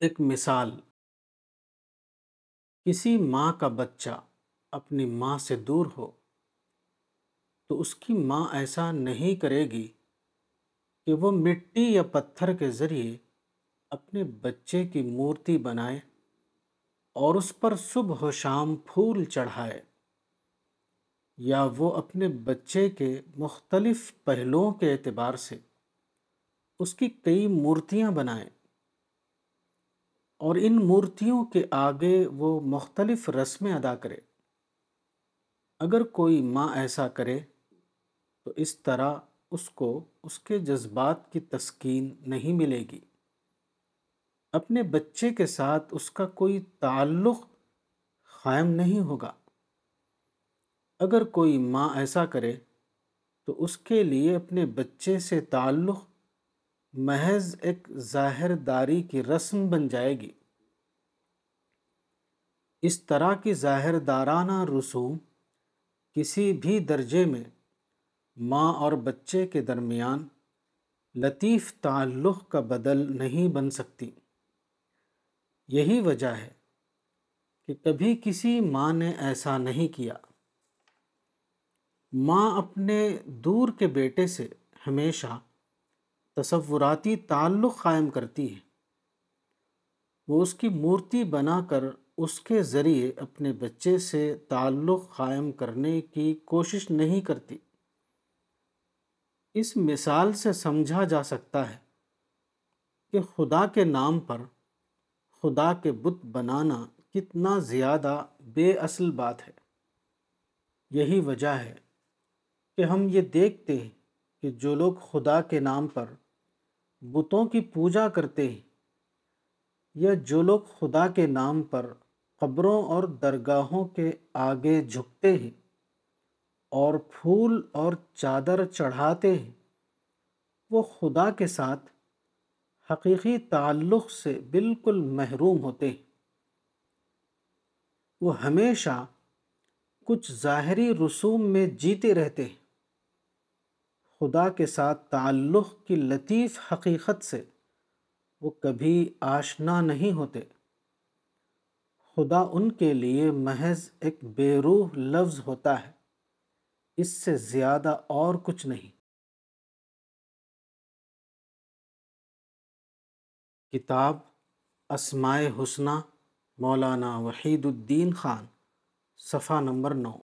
ایک مثال۔ کسی ماں کا بچہ اپنی ماں سے دور ہو تو اس کی ماں ایسا نہیں کرے گی کہ وہ مٹی یا پتھر کے ذریعے اپنے بچے کی مورتی بنائے اور اس پر صبح و شام پھول چڑھائے یا وہ اپنے بچے کے مختلف پہلوؤں کے اعتبار سے اس کی کئی مورتیاں بنائے۔ اور ان مورتیوں کے آگے وہ مختلف رسمیں ادا کرے۔ اگر کوئی ماں ایسا کرے، تو اس طرح اس کو اس کے جذبات کی تسکین نہیں ملے گی۔ اپنے بچے کے ساتھ اس کا کوئی تعلق قائم نہیں ہوگا۔ اگر کوئی ماں ایسا کرے، تو اس کے لیے اپنے بچے سے تعلق محض ایک ظاہر داری کی رسم بن جائے گی۔ اس طرح کی ظاہر دارانہ رسوم کسی بھی درجے میں ماں اور بچے کے درمیان لطیف تعلق کا بدل نہیں بن سکتی۔ یہی وجہ ہے کہ کبھی کسی ماں نے ایسا نہیں کیا۔ ماں اپنے دور کے بیٹے سے ہمیشہ تصوراتی تعلق قائم کرتی ہے۔ وہ اس کی مورتی بنا کر اس کے ذریعے اپنے بچے سے تعلق قائم کرنے کی کوشش نہیں کرتی۔ اس مثال سے سمجھا جا سکتا ہے کہ خدا کے نام پر خدا کے بت بنانا کتنا زیادہ بے اصل بات ہے۔ یہی وجہ ہے کہ ہم یہ دیکھتے ہیں کہ جو لوگ خدا کے نام پر بتوں کی پوجا کرتے ہیں یا جو لوگ خدا کے نام پر قبروں اور درگاہوں کے آگے جھکتے ہیں اور پھول اور چادر چڑھاتے ہیں، وہ خدا کے ساتھ حقیقی تعلق سے بالکل محروم ہوتے ہیں۔ وہ ہمیشہ کچھ ظاہری رسوم میں جیتے رہتے ہیں۔ خدا کے ساتھ تعلق کی لطیف حقیقت سے وہ کبھی آشنا نہیں ہوتے۔ خدا ان کے لیے محض ایک بے روح لفظ ہوتا ہے۔ اس سے زیادہ اور کچھ نہیں۔ کتاب اسماء حسنہ مولانا وحید الدین خان، صفحہ نمبر نو۔